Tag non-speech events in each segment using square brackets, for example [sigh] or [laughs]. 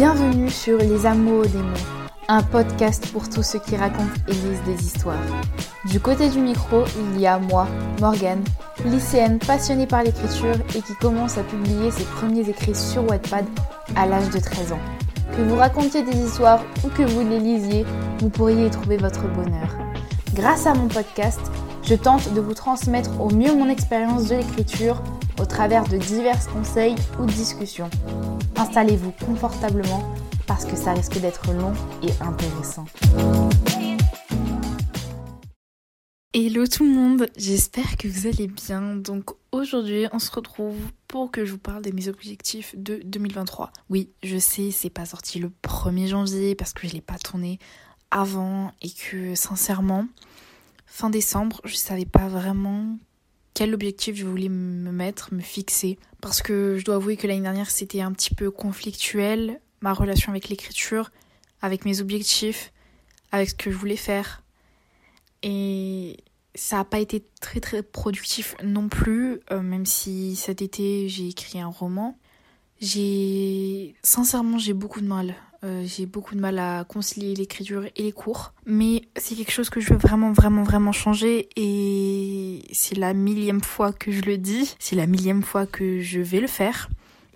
Bienvenue sur Les Amours des mots, un podcast pour tous ceux qui racontent et lisent des histoires. Du côté du micro, il y a moi, Morgane, lycéenne passionnée par l'écriture et qui commence à publier ses premiers écrits sur Wattpad à l'âge de 13 ans. Que vous racontiez des histoires ou que vous les lisiez, vous pourriez y trouver votre bonheur. Grâce à mon podcast, je tente de vous transmettre au mieux mon expérience de l'écriture au travers de divers conseils ou discussions. Installez-vous confortablement parce que ça risque d'être long et intéressant. Hello tout le monde, j'espère que vous allez bien. Donc aujourd'hui, on se retrouve pour que je vous parle de mes objectifs de 2023. Oui, je sais, c'est pas sorti le 1er janvier parce que je l'ai pas tourné avant et que sincèrement, fin décembre, je savais pas vraiment quel objectif je voulais me mettre, me fixer. Parce que je dois avouer que l'année dernière, c'était un petit peu conflictuel, ma relation avec l'écriture, avec mes objectifs, avec ce que je voulais faire. Et ça n'a pas été très très productif non plus, euh, même si cet été j'ai écrit un roman. J'ai sincèrement j'ai beaucoup de mal euh, j'ai beaucoup de mal à concilier l'écriture et les cours. Mais c'est quelque chose que je veux vraiment, vraiment, vraiment changer. Et c'est la millième fois que je le dis. C'est la millième fois que je vais le faire.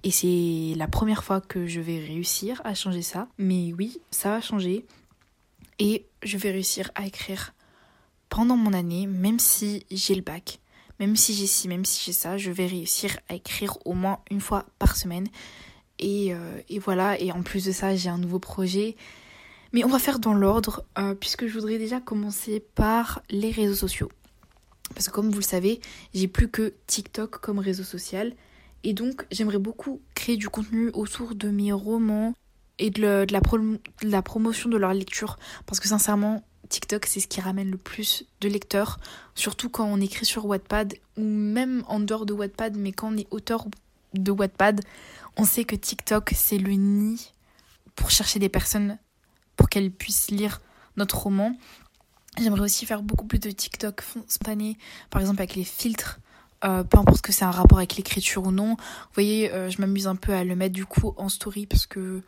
Et c'est la première fois que je vais réussir à changer ça. Mais oui, ça va changer. Et je vais réussir à écrire pendant mon année, même si j'ai le bac. Même si j'ai ci, même si j'ai ça, je vais réussir à écrire au moins une fois par semaine. Euh, et, voilà, et en plus de ça, j'ai un nouveau projet. Mais on va faire dans l'ordre, euh, puisque je voudrais déjà commencer par les réseaux sociaux. Parce que comme vous le savez, j'ai plus que TikTok comme réseau social. Et donc, j'aimerais beaucoup créer du contenu autour de mes romans et de, la, de la promotion de leur lecture. Parce que sincèrement, TikTok, c'est ce qui ramène le plus de lecteurs. Surtout quand on écrit sur Wattpad, ou même en dehors de Wattpad, mais quand on est auteur de Wattpad, on sait que TikTok, c'est le nid pour chercher des personnes pour qu'elles puissent lire notre roman. J'aimerais aussi faire beaucoup plus de TikTok spontané, par exemple avec les filtres, euh, peu importe que c'est un rapport avec l'écriture ou non. Vous voyez, euh, je m'amuse un peu à le mettre du coup en story parce que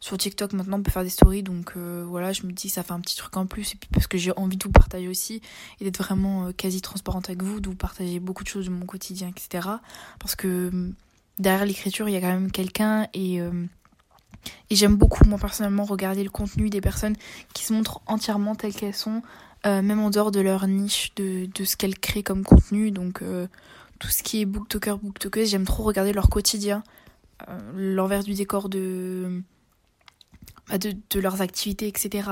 sur TikTok maintenant on peut faire des stories donc euh, voilà je me dis ça fait un petit truc en plus et puis parce que j'ai envie de vous partager aussi et d'être vraiment quasi transparente avec vous de vous partager beaucoup de choses de mon quotidien etc parce que derrière l'écriture, il y a quand même quelqu'un et, euh, et j'aime beaucoup, moi personnellement, regarder le contenu des personnes qui se montrent entièrement telles qu'elles sont, euh, même en dehors de leur niche, de, de ce qu'elles créent comme contenu. Donc, euh, tout ce qui est booktoker, booktokeuse, j'aime trop regarder leur quotidien, l'envers du décor de, bah, de, de leurs activités, etc.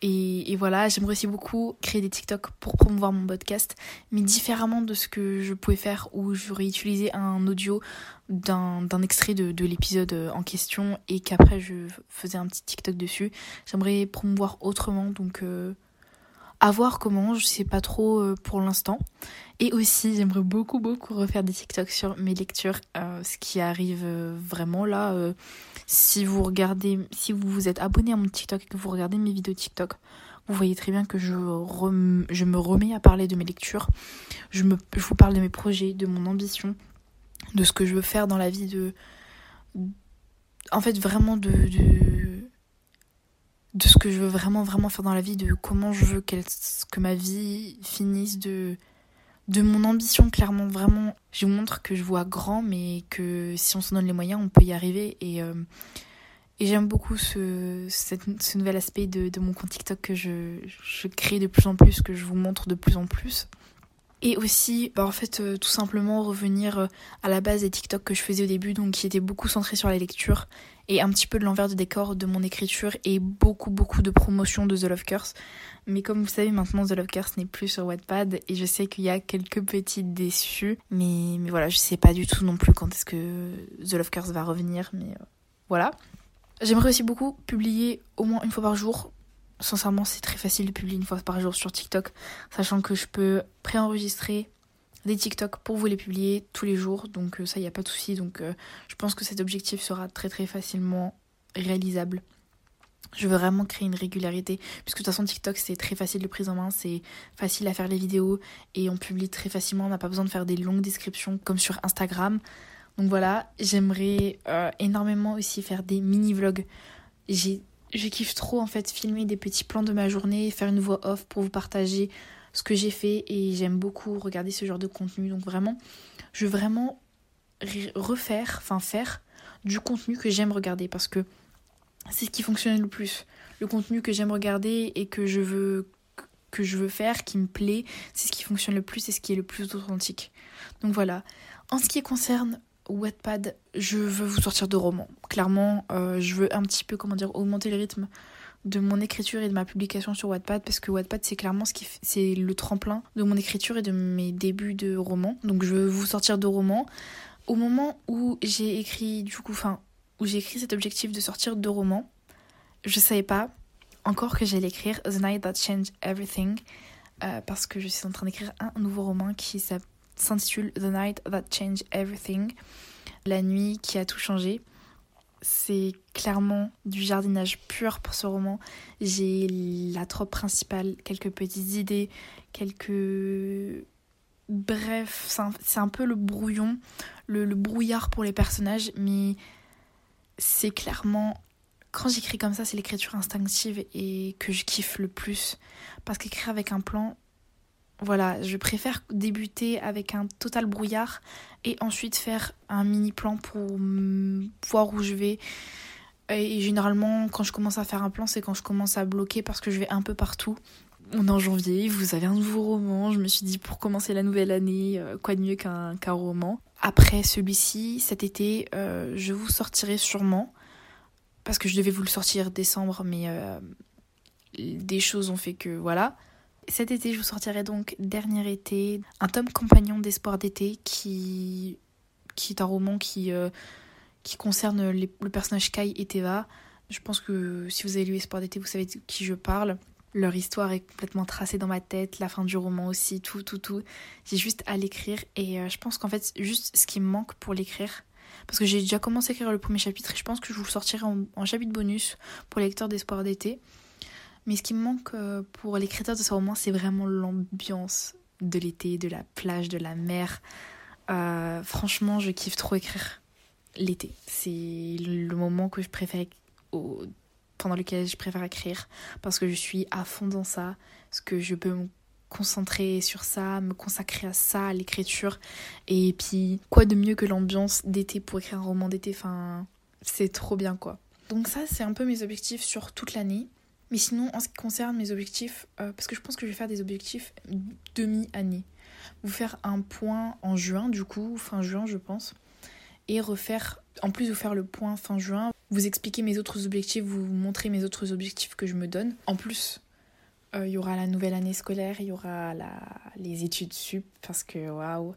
Et, voilà, j'aimerais aussi beaucoup créer des TikTok pour promouvoir mon podcast, mais différemment de ce que je pouvais faire où j'aurais utilisé un audio d'un extrait de, de l'épisode en question et qu'après je faisais un petit TikTok dessus. J'aimerais promouvoir autrement, donc euh, à voir comment, je sais pas trop euh, pour l'instant. Et aussi, j'aimerais beaucoup, beaucoup refaire des TikTok sur mes lectures, euh, ce qui arrive vraiment là si vous regardez, si vous êtes abonné à mon TikTok et que vous regardez mes vidéos TikTok, vous voyez très bien que je, me remets à parler de mes lectures. Je, me, vous parle de mes projets, de mon ambition, de ce que je veux faire dans la vie, de. En fait, vraiment de, de, de ce que je veux vraiment, vraiment faire dans la vie, de comment je veux que ma vie finisse, de de mon ambition clairement vraiment. Je vous montre que je vois grand mais que si on se donne les moyens on peut y arriver. Et, euh, j'aime beaucoup ce, nouvel aspect de, mon compte TikTok que je crée de plus en plus que je vous montre de plus en plus et aussi, bah en fait, euh, tout simplement revenir euh, à la base des TikTok que je faisais au début, donc qui étaient beaucoup centrés sur la lecture et un petit peu de l'envers de décor de mon écriture et beaucoup, beaucoup de promotion de The Love Curse. Mais comme vous savez, maintenant The Love Curse n'est plus sur Wattpad et je sais qu'il y a quelques petites déçus. Mais, mais voilà, je sais pas du tout non plus quand est-ce que The Love Curse va revenir, mais euh, voilà. J'aimerais aussi beaucoup publier au moins une fois par jour sincèrement, c'est très facile de publier une fois par jour sur TikTok, sachant que je peux préenregistrer des TikTok pour vous les publier tous les jours. Donc euh, ça, il n'y a pas de souci. Donc euh, je pense que cet objectif sera très très facilement réalisable. Je veux vraiment créer une régularité, puisque de toute façon TikTok c'est très facile de prise en main, c'est facile à faire les vidéos et on publie très facilement, on n'a pas besoin de faire des longues descriptions comme sur Instagram. Donc voilà, j'aimerais euh, énormément aussi faire des mini-vlogs. J'ai, je kiffe trop en fait filmer des petits plans de ma journée, faire une voix off pour vous partager ce que j'ai fait et j'aime beaucoup regarder ce genre de contenu. Donc vraiment, je veux vraiment refaire, enfin faire du contenu que j'aime regarder parce que c'est ce qui fonctionne le plus. Le contenu que j'aime regarder et que je veux que je veux faire, qui me plaît, c'est ce qui fonctionne le plus et ce qui est le plus authentique. Donc voilà. En ce qui concerne Wattpad, je veux vous sortir de romans. Clairement, euh, je veux un petit peu, comment dire, augmenter le rythme de mon écriture et de ma publication sur Wattpad parce que Wattpad c'est clairement ce qui c'est le tremplin de mon écriture et de mes débuts de romans. Donc je veux vous sortir de romans. Au moment où j'ai écrit du coup, enfin où j'ai écrit cet objectif de sortir de romans, je savais pas encore que j'allais écrire The Night That Changed Everything euh, parce que je suis en train d'écrire un nouveau roman qui s'intitule The Night That Changed Everything, la nuit qui a tout changé. C'est clairement du jardinage pur pour ce roman. J'ai la trope principale, quelques petites idées, quelques... Bref, c'est un, peu le brouillon, le brouillard pour les personnages, mais c'est clairement quand j'écris comme ça, c'est l'écriture instinctive et que je kiffe le plus. Parce qu'écrire avec un plan, voilà, je préfère débuter avec un total brouillard et ensuite faire un mini plan pour voir où je vais. Et généralement, quand je commence à faire un plan, c'est quand je commence à bloquer parce que je vais un peu partout. On est en janvier, vous avez un nouveau roman. Je me suis dit, pour commencer la nouvelle année, euh, quoi de mieux qu'un roman? Après celui-ci, cet été, euh, je vous sortirai sûrement parce que je devais vous le sortir décembre, mais euh, des choses ont fait que voilà. Cet été, je vous sortirai donc Dernier été, un tome compagnon d'espoir d'été qui, qui est un roman qui, euh, qui concerne le personnage Kai et Teva. Je pense que si vous avez lu Espoir d'été, vous savez de qui je parle. Leur histoire est complètement tracée dans ma tête, la fin du roman aussi, tout, tout, tout. J'ai juste à l'écrire et euh, je pense qu'en fait, juste ce qui me manque pour l'écrire, parce que j'ai déjà commencé à écrire le premier chapitre et je pense que je vous le sortirai en, chapitre bonus pour les lecteurs d'Espoir d'été. Mais ce qui me manque euh, pour l'écriture de ce roman, c'est vraiment l'ambiance de l'été, de la plage, de la mer. Euh, franchement, je kiffe trop écrire l'été. C'est le moment que je préfère pendant lequel je préfère écrire parce que je suis à fond dans ça, parce que je peux me concentrer sur ça, me consacrer à ça, à l'écriture. Et puis, quoi de mieux que l'ambiance d'été pour écrire un roman d'été? Enfin, c'est trop bien quoi. Donc, ça, c'est un peu mes objectifs sur toute l'année. Mais sinon, en ce qui concerne mes objectifs, euh, parce que je pense que je vais faire des objectifs demi-année. Vous faire un point en juin, du coup, fin juin, je pense. Et refaire, en plus de faire le point fin juin, vous expliquer mes autres objectifs, vous montrer mes autres objectifs que je me donne. En plus euh, il y aura la nouvelle année scolaire, il y aura la, les études sup, parce que waouh,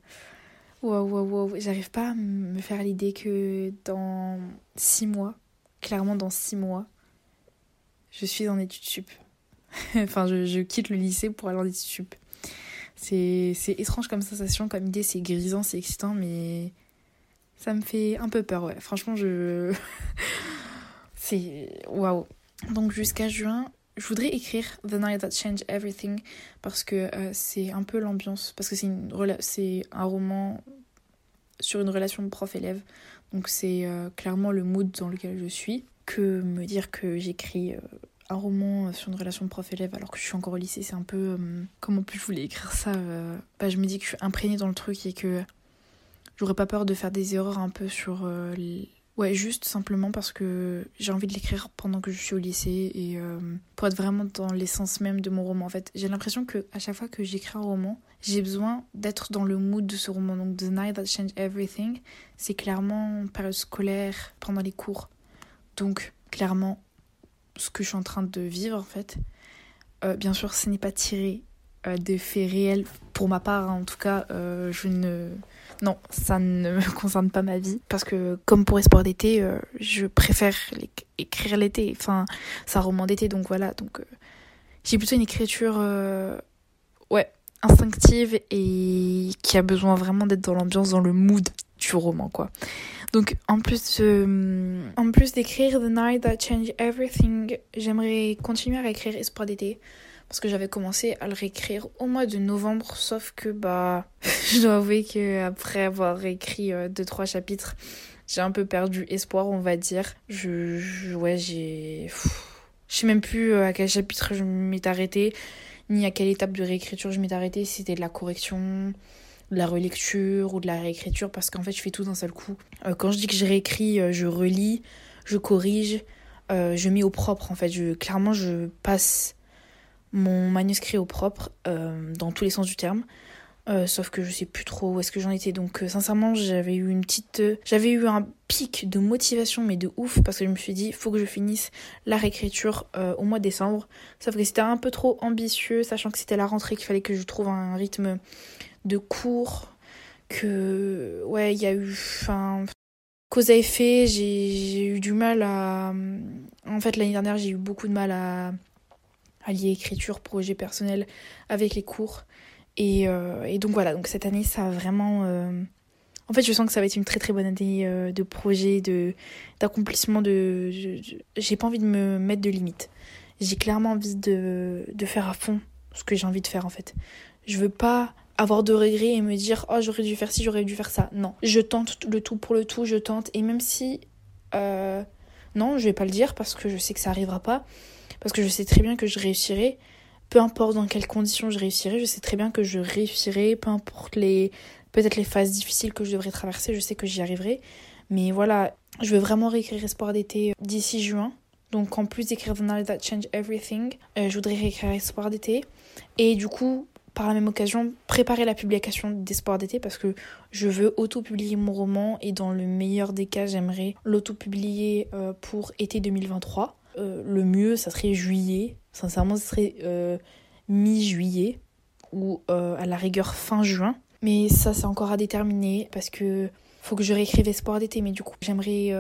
waouh, waouh, waouh, j'arrive pas à me faire l'idée que dans six mois, clairement dans six mois, je suis en études sup. [laughs] enfin, je, quitte le lycée pour aller en études sup. C'est étrange comme sensation, comme idée, c'est grisant, c'est excitant, mais ça me fait un peu peur, ouais. Franchement, je. [laughs] c'est. Waouh! Donc jusqu'à juin, je voudrais écrire The Night That Changed Everything parce que euh, c'est un peu l'ambiance, parce que c'est un roman sur une relation prof-élève, donc c'est euh, clairement le mood dans lequel je suis. Que me dire que j'écris euh, un roman sur une relation prof-élève alors que je suis encore au lycée, c'est un peu... comment plus je voulais écrire ça bah, Je me dis que je suis imprégnée dans le truc et que j'aurais pas peur de faire des erreurs un peu sur... Ouais, juste simplement parce que j'ai envie de l'écrire pendant que je suis au lycée et euh, pour être vraiment dans l'essence même de mon roman. En fait, j'ai l'impression que à chaque fois que j'écris un roman, j'ai besoin d'être dans le mood de ce roman. Donc, The Night That Changed Everything, c'est clairement période scolaire, pendant les cours. Donc, clairement, ce que je suis en train de vivre, en fait. Euh, bien sûr, ce n'est pas tiré euh, des faits réels. Pour ma part, hein, en tout cas, je ne non, ça ne me [laughs] concerne pas ma vie. Parce que, comme pour Espoir d'été, euh, je préfère écrire l'été. Enfin, c'est un roman d'été, donc voilà. Donc, euh, j'ai plutôt une écriture, euh, ouais, instinctive et qui a besoin vraiment d'être dans l'ambiance, dans le mood du roman, quoi. Donc, en plus, en plus d'écrire The Night That Changed Everything, j'aimerais continuer à écrire Espoir d'été parce que j'avais commencé à le réécrire au mois de novembre, sauf que bah [laughs] je dois avouer que après avoir réécrit euh, deux trois chapitres, j'ai un peu perdu espoir, on va dire. Je, ouais, j'ai je sais même plus euh, à quel chapitre je m'étais arrêtée, ni à quelle étape de réécriture je m'étais arrêtée, si c'était de la correction, de la relecture ou de la réécriture parce qu'en fait je fais tout d'un seul coup. Euh, quand je dis que je réécris, je relis, je corrige, je mets au propre en fait. Je, clairement je passe mon manuscrit au propre euh, dans tous les sens du terme. Euh, sauf que je sais plus trop où est-ce que j'en étais. Donc euh, sincèrement, j'avais eu une petite j'avais eu un pic de motivation mais de ouf parce que je me suis dit faut que je finisse la réécriture au mois de décembre. Sauf que c'était un peu trop ambitieux sachant que c'était la rentrée qu'il fallait que je trouve un rythme de cours que ouais, il y a eu enfin cause à effet, j'ai eu du mal à en fait l'année dernière, j'ai eu beaucoup de mal à allier écriture, projet personnel avec les cours. Et, euh, et, donc voilà, donc cette année, ça a vraiment... Euh, en fait, je sens que ça va être une très très bonne année euh, de projet, de d'accomplissement. De, j'ai pas envie de me mettre de limites. J'ai clairement envie de, de faire à fond ce que j'ai envie de faire en fait. Je veux pas avoir de regrets et me dire oh j'aurais dû faire ci, j'aurais dû faire ça. Non, je tente le tout pour le tout, je tente. Et même si non, je vais pas le dire parce que je sais que ça arrivera pas parce que je sais très bien que je réussirai. Peu importe dans quelles conditions je réussirai, je sais très bien que je réussirai, peu importe les peut-être les phases difficiles que je devrais traverser, je sais que j'y arriverai. Mais voilà, je veux vraiment réécrire Espoir d'été d'ici juin. Donc en plus d'écrire The Night That Changed Everything, euh, je voudrais réécrire Espoir d'été. Et du coup, par la même occasion, préparer la publication d'Espoir d'été parce que je veux auto-publier mon roman et dans le meilleur des cas, j'aimerais l'auto-publier euh, pour été 2023. Euh, le mieux, ça serait juillet. Sincèrement, ce serait euh, mi-juillet ou à la rigueur fin juin. Mais ça, c'est encore à déterminer parce que faut que je réécrive Espoir d'été. Mais du coup, j'aimerais,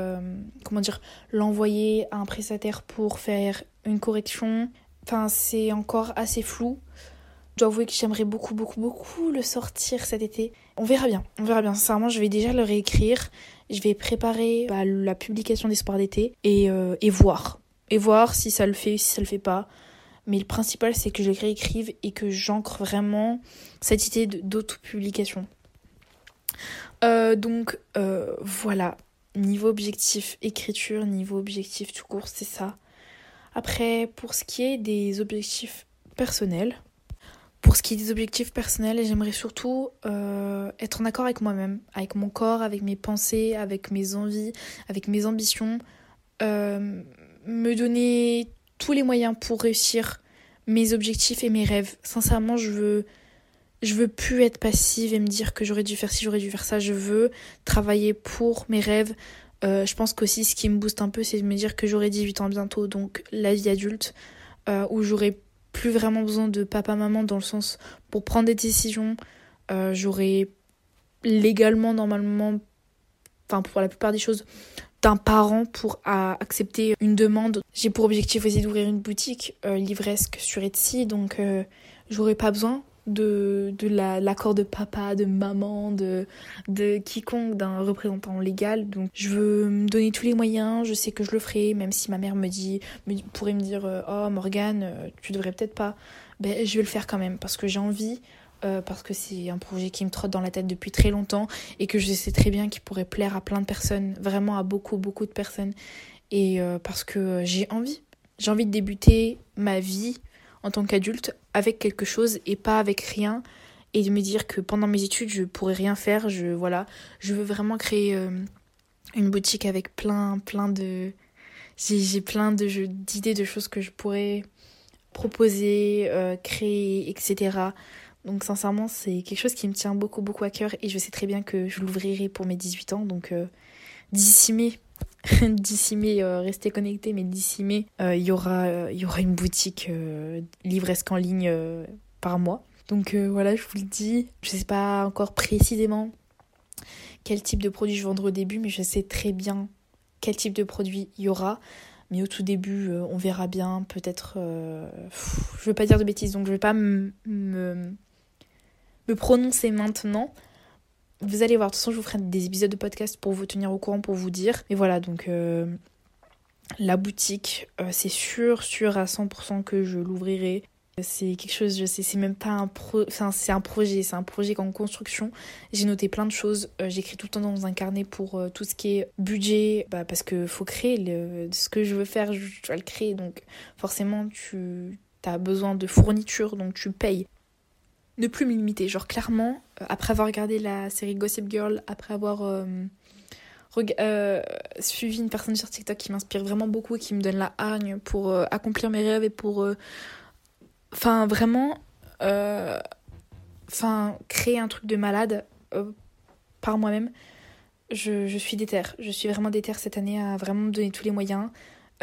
comment dire, l'envoyer à un prestataire pour faire une correction. Enfin, c'est encore assez flou. Je dois avouer que j'aimerais beaucoup, beaucoup, beaucoup le sortir cet été. On verra bien, on verra bien. Sincèrement, je vais déjà le réécrire. Je vais préparer bah, la publication d'Espoir d'été et, et voir et voir si ça le fait, si ça le fait pas. Mais le principal, c'est que je réécrive et que j'ancre vraiment cette idée d'autopublication. Euh, donc euh, voilà, niveau objectif écriture, niveau objectif tout court, c'est ça. Après, pour ce qui est des objectifs personnels, pour ce qui est des objectifs personnels, j'aimerais surtout euh, être en accord avec moi-même, avec mon corps, avec mes pensées, avec mes envies, avec mes ambitions. Euh, me donner tous les moyens pour réussir mes objectifs et mes rêves. Sincèrement, je veux je veux plus être passive et me dire que j'aurais dû faire ci, j'aurais dû faire ça. Je veux travailler pour mes rêves. Euh, je pense qu'aussi ce qui me booste un peu, c'est de me dire que j'aurai 18 ans bientôt, donc la vie adulte, où j'aurai plus vraiment besoin de papa-maman dans le sens pour prendre des décisions. Euh, j'aurai légalement, normalement, enfin pour la plupart des choses, d'un parent pour accepter une demande. J'ai pour objectif aussi d'ouvrir une boutique euh, livresque sur Etsy, donc euh, j'aurais pas besoin de, de l'accord de papa, de maman, de, de quiconque, d'un représentant légal. Donc je veux me donner tous les moyens, je sais que je le ferai, même si ma mère me dit, pourrait me dire euh, Oh Morgane, tu devrais peut-être pas. Ben, je vais le faire quand même parce que j'ai envie euh, parce que c'est un projet qui me trotte dans la tête depuis très longtemps et que je sais très bien qu'il pourrait plaire à plein de personnes, vraiment à beaucoup, beaucoup de personnes. Et euh, parce que j'ai envie. J'ai envie de débuter ma vie en tant qu'adulte avec quelque chose et pas avec rien. Et de me dire que pendant mes études je pourrais rien faire je voilà. Je veux vraiment créer euh, une boutique avec plein plein de j'ai plein de d'idées de choses que je pourrais proposer créer etc donc sincèrement, c'est quelque chose qui me tient beaucoup beaucoup à cœur et je sais très bien que je l'ouvrirai pour mes 18 ans. Donc euh, d'ici mai, [laughs] d'ici mai, euh, restez connectés, mais d'ici mai, euh, il y aura, une boutique livresque en ligne par mois. Donc voilà, je vous le dis, je sais pas encore précisément quel type de produit je vendrai au début, mais je sais très bien quel type de produit il y aura. Mais au tout début, on verra bien. Peut-être. je veux pas dire de bêtises, donc je vais pas me me prononcer maintenant. Vous allez voir, de toute façon, je vous ferai des épisodes de podcast pour vous tenir au courant, pour vous dire. Et voilà, donc euh, la boutique, euh, c'est sûr, sûr à 100% que je l'ouvrirai. C'est quelque chose, je sais, c'est même pas un pro, c'est un projet, c'est un projet en construction. J'ai noté plein de choses, euh, j'écris tout le temps dans un carnet pour tout ce qui est budget, bah, parce que faut créer ce que je veux faire, je, dois le créer, donc forcément tu as besoin de fournitures, donc tu payes. Ne plus me limiter, genre clairement, euh, après avoir regardé la série Gossip Girl, après avoir suivi une personne sur TikTok qui m'inspire vraiment beaucoup et qui me donne la hargne pour accomplir mes rêves et pour Enfin, vraiment. Euh, enfin, créer un truc de malade euh, par moi-même. Je, je, suis déter. Je suis vraiment déter cette année à vraiment me donner tous les moyens.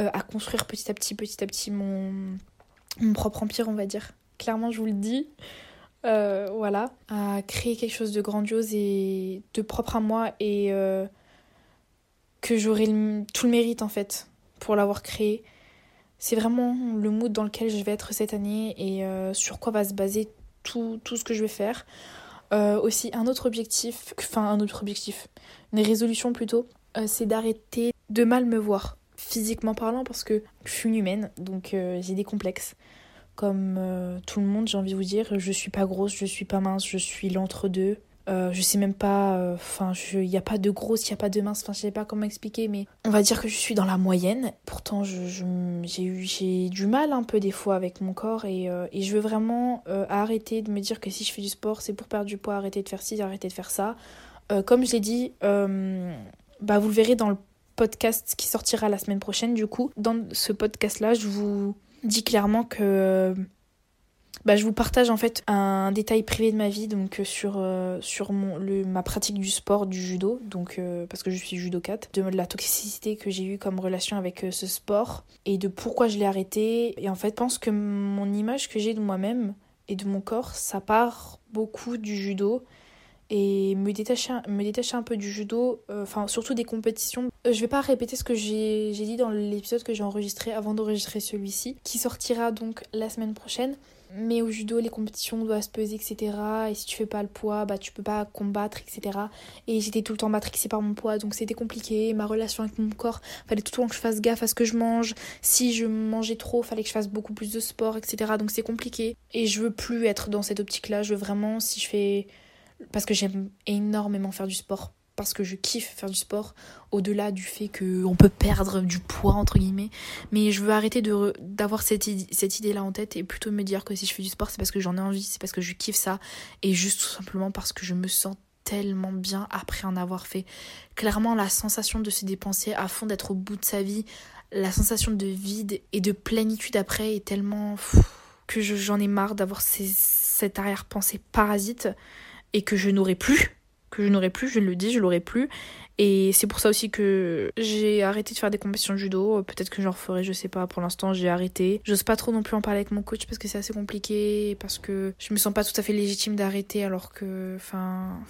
Euh, à construire petit à petit, petit à petit mon, mon propre empire, on va dire. Clairement, je vous le dis. Voilà. À créer quelque chose de grandiose et de propre à moi et que j'aurai tout le mérite en fait pour l'avoir créé c'est vraiment le mood dans lequel je vais être cette année et euh, sur quoi va se baser tout, tout ce que je vais faire. Euh, aussi, un autre objectif, enfin un autre objectif, une résolution plutôt, euh, c'est d'arrêter de mal me voir, physiquement parlant, parce que je suis une humaine, donc j'ai des complexes. Comme tout le monde, j'ai envie de vous dire, je suis pas grosse, je suis pas mince, je suis l'entre-deux. Euh, je sais même pas, euh, enfin, il n'y a pas de grosse, il n'y a pas de mince, enfin, je sais pas comment expliquer, mais on va dire que je suis dans la moyenne. Pourtant, j'ai eu du mal un peu des fois avec mon corps et, euh, et je veux vraiment arrêter de me dire que si je fais du sport, c'est pour perdre du poids, arrêter de faire ci, arrêter de faire ça. comme je l'ai dit, bah, vous le verrez dans le podcast qui sortira la semaine prochaine, du coup. Dans ce podcast-là, je vous dis clairement que bah, je vous partage en fait un détail privé de ma vie donc euh, sur, euh, sur ma pratique du sport, du judo, donc euh, parce que je suis judocate, de la toxicité que j'ai eu comme relation avec ce sport et de pourquoi je l'ai arrêté. Et en fait, pense que mon image que j'ai de moi-même et de mon corps, ça part beaucoup du judo et me détacher, me détacher un peu du judo, enfin surtout des compétitions. je vais pas répéter ce que j'ai dit dans l'épisode que j'ai enregistré avant d'enregistrer celui-ci, qui sortira donc la semaine prochaine. Mais au judo, les compétitions doivent se peser, etc. Et si tu fais pas le poids, bah tu peux pas combattre, etc. Et j'étais tout le temps matrixée par mon poids, donc c'était compliqué. Ma relation avec mon corps, fallait tout le temps que je fasse gaffe à ce que je mange. Si je mangeais trop, fallait que je fasse beaucoup plus de sport, etc. Donc c'est compliqué. Et je veux plus être dans cette optique-là. Je veux vraiment, si je fais. Parce que j'aime énormément faire du sport parce que je kiffe faire du sport, au-delà du fait qu'on peut perdre du poids, entre guillemets. Mais je veux arrêter d'avoir cette, cette idée-là en tête et plutôt me dire que si je fais du sport, c'est parce que j'en ai envie, c'est parce que je kiffe ça, et juste tout simplement parce que je me sens tellement bien après en avoir fait. Clairement, la sensation de se dépenser à fond, d'être au bout de sa vie, la sensation de vide et de plénitude après est tellement que j'en ai marre d'avoir cette arrière-pensée parasite et que je n'aurai plus que je n'aurais plus, je le dis, je l'aurais plus. Et c'est pour ça aussi que j'ai arrêté de faire des compétitions de judo. Peut-être que j'en referai, je sais pas. Pour l'instant, j'ai arrêté. J'ose pas trop non plus en parler avec mon coach parce que c'est assez compliqué. Parce que je me sens pas tout à fait légitime d'arrêter alors que. Enfin.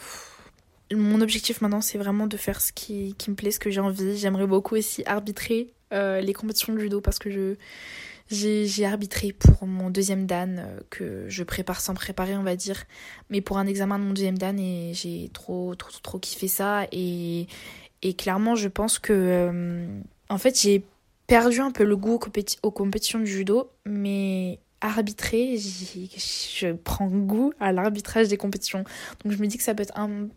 Mon objectif maintenant, c'est vraiment de faire ce qui, qui me plaît, ce que j'ai envie. J'aimerais beaucoup aussi arbitrer euh, les compétitions de judo parce que je j'ai arbitré pour mon deuxième Dan euh, que je prépare sans préparer, on va dire, mais pour un examen de mon deuxième Dan et j'ai trop, trop, trop kiffé ça. Et, et clairement, je pense que. Euh, en fait, j'ai perdu un peu le goût aux, compétitions de judo, mais arbitrer, je prends goût à l'arbitrage des compétitions. Donc je me dis que ça peut être un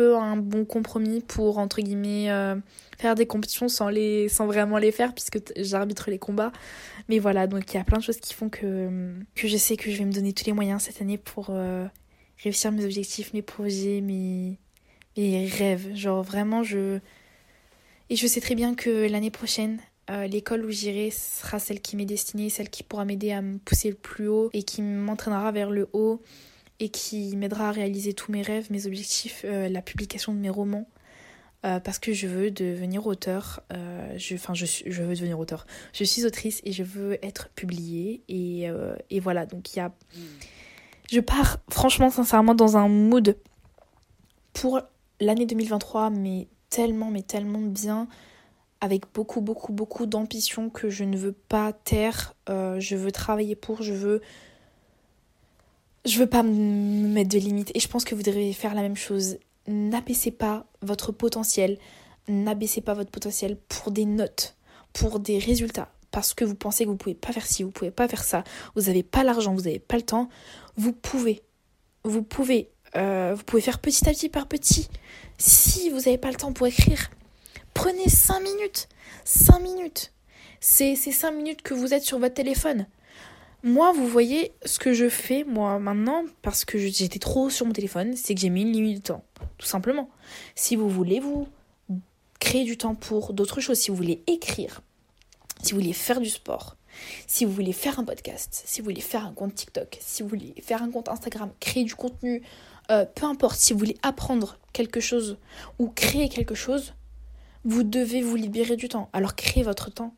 un bon compromis pour, entre guillemets, euh, faire des compétitions sans, les, sans vraiment les faire, puisque j'arbitre les combats. Mais voilà, donc il y a plein de choses qui font que, que je sais que je vais me donner tous les moyens cette année pour euh, réussir mes objectifs, mes projets, mes, mes rêves. Genre vraiment, je... Et je sais très bien que l'année prochaine, euh, l'école où j'irai sera celle qui m'est destinée, celle qui pourra m'aider à me pousser le plus haut et qui m'entraînera vers le haut et qui m'aidera à réaliser tous mes rêves, mes objectifs, euh, la publication de mes romans. Euh, parce que je veux devenir auteur, euh, je, veux devenir auteur, je suis autrice et je veux être publiée et, et voilà, donc il y a... Je pars franchement sincèrement dans un mood pour l'année 2023 mais tellement mais tellement bien avec beaucoup beaucoup beaucoup d'ambition que je ne veux pas taire, je veux travailler pour, je veux je veux pas me mettre de limites et je pense que vous devriez faire la même chose. N'abaissez pas votre potentiel, n'abaissez pas votre potentiel pour des notes, pour des résultats, parce que vous pensez que vous pouvez pas faire ci, vous pouvez pas faire ça, vous n'avez pas l'argent, vous n'avez pas le temps, vous pouvez. Vous pouvez. Euh, vous pouvez faire petit à petit par petit. Si vous n'avez pas le temps pour écrire, prenez 5 minutes. 5 minutes. C'est 5 minutes que vous êtes sur votre téléphone. Moi, vous voyez, ce que je fais, moi, maintenant, parce que j'étais trop sur mon téléphone, c'est que j'ai mis une limite de temps. Tout simplement. Si vous voulez vous créer du temps pour d'autres choses, si vous voulez écrire, si vous voulez faire du sport, si vous voulez faire un podcast, si vous voulez faire un compte TikTok, si vous voulez faire un compte Instagram, créer du contenu, euh, peu importe, si vous voulez apprendre quelque chose ou créer quelque chose, vous devez vous libérer du temps. Alors créez votre temps.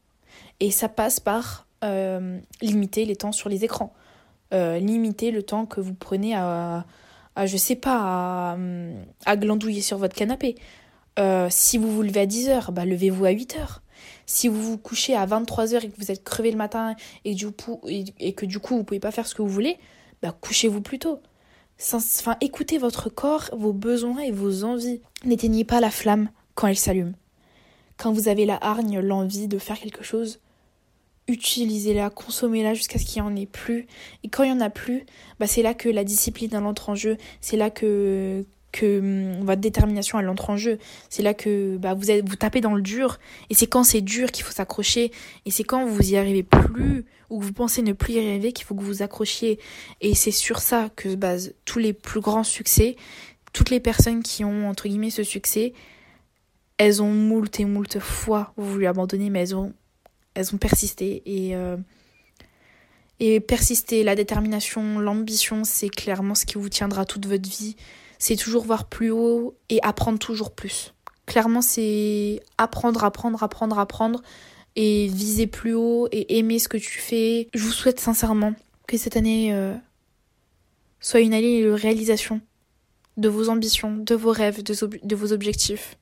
Et ça passe par euh, limiter les temps sur les écrans. Euh, limiter le temps que vous prenez à, à je sais pas, à, glandouiller sur votre canapé. si vous vous levez à 10h, bah levez-vous à 8h. Si vous vous couchez à 23h et que vous êtes crevé le matin et, et, que du coup vous pouvez pas faire ce que vous voulez, bah couchez-vous plus tôt. Enfin, écoutez votre corps, vos besoins et vos envies. N'éteignez pas la flamme quand elle s'allume. Quand vous avez la hargne, l'envie de faire quelque chose, utilisez-la, consommez-la jusqu'à ce qu'il n'y en ait plus. Et quand il n'y en a plus, bah c'est là que la discipline entre en jeu, c'est là que, que hum, votre détermination elle entre en jeu. C'est là que bah, vous, êtes, vous tapez dans le dur. Et c'est quand c'est dur qu'il faut s'accrocher. Et c'est quand vous y arrivez plus ou que vous pensez ne plus y arriver qu'il faut que vous vous accrochiez. Et c'est sur ça que se basent tous les plus grands succès. Toutes les personnes qui ont entre guillemets ce succès, elles ont moult et moult fois voulu abandonner, mais elles ont, elles ont persisté. Et, euh, et persister, la détermination, l'ambition, c'est clairement ce qui vous tiendra toute votre vie c'est toujours voir plus haut et apprendre toujours plus. Clairement, c'est apprendre, apprendre, apprendre, apprendre et viser plus haut et aimer ce que tu fais. Je vous souhaite sincèrement que cette année euh, soit une année de réalisation de vos ambitions, de vos rêves, de, de vos objectifs,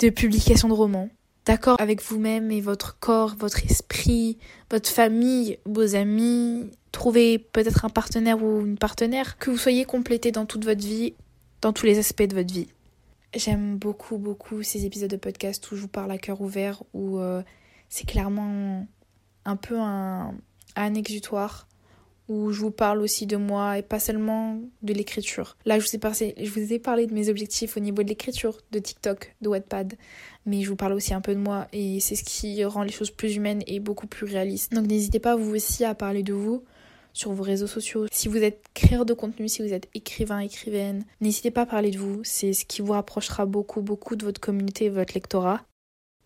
de publication de romans, d'accord avec vous-même et votre corps, votre esprit, votre famille, vos amis, trouver peut-être un partenaire ou une partenaire, que vous soyez complété dans toute votre vie, dans tous les aspects de votre vie. J'aime beaucoup, beaucoup ces épisodes de podcast où je vous parle à cœur ouvert, où euh, c'est clairement un peu un, un exutoire où je vous parle aussi de moi et pas seulement de l'écriture. Là, je vous, ai parlé, de mes objectifs au niveau de l'écriture, de TikTok, de Wattpad, mais je vous parle aussi un peu de moi et c'est ce qui rend les choses plus humaines et beaucoup plus réalistes. Donc n'hésitez pas vous aussi à parler de vous sur vos réseaux sociaux. Si vous êtes créateur de contenu, si vous êtes écrivain, écrivaine, n'hésitez pas à parler de vous. C'est ce qui vous rapprochera beaucoup, beaucoup de votre communauté et votre lectorat.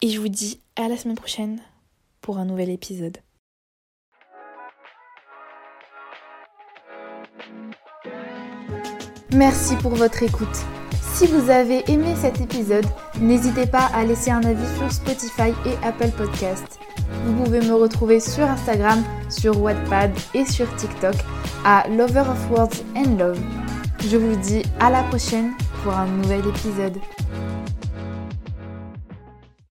Et je vous dis à la semaine prochaine pour un nouvel épisode. Merci pour votre écoute. Si vous avez aimé cet épisode, n'hésitez pas à laisser un avis sur Spotify et Apple Podcast. Vous pouvez me retrouver sur Instagram, sur Wattpad et sur TikTok à Lover of Words and Love. Je vous dis à la prochaine pour un nouvel épisode.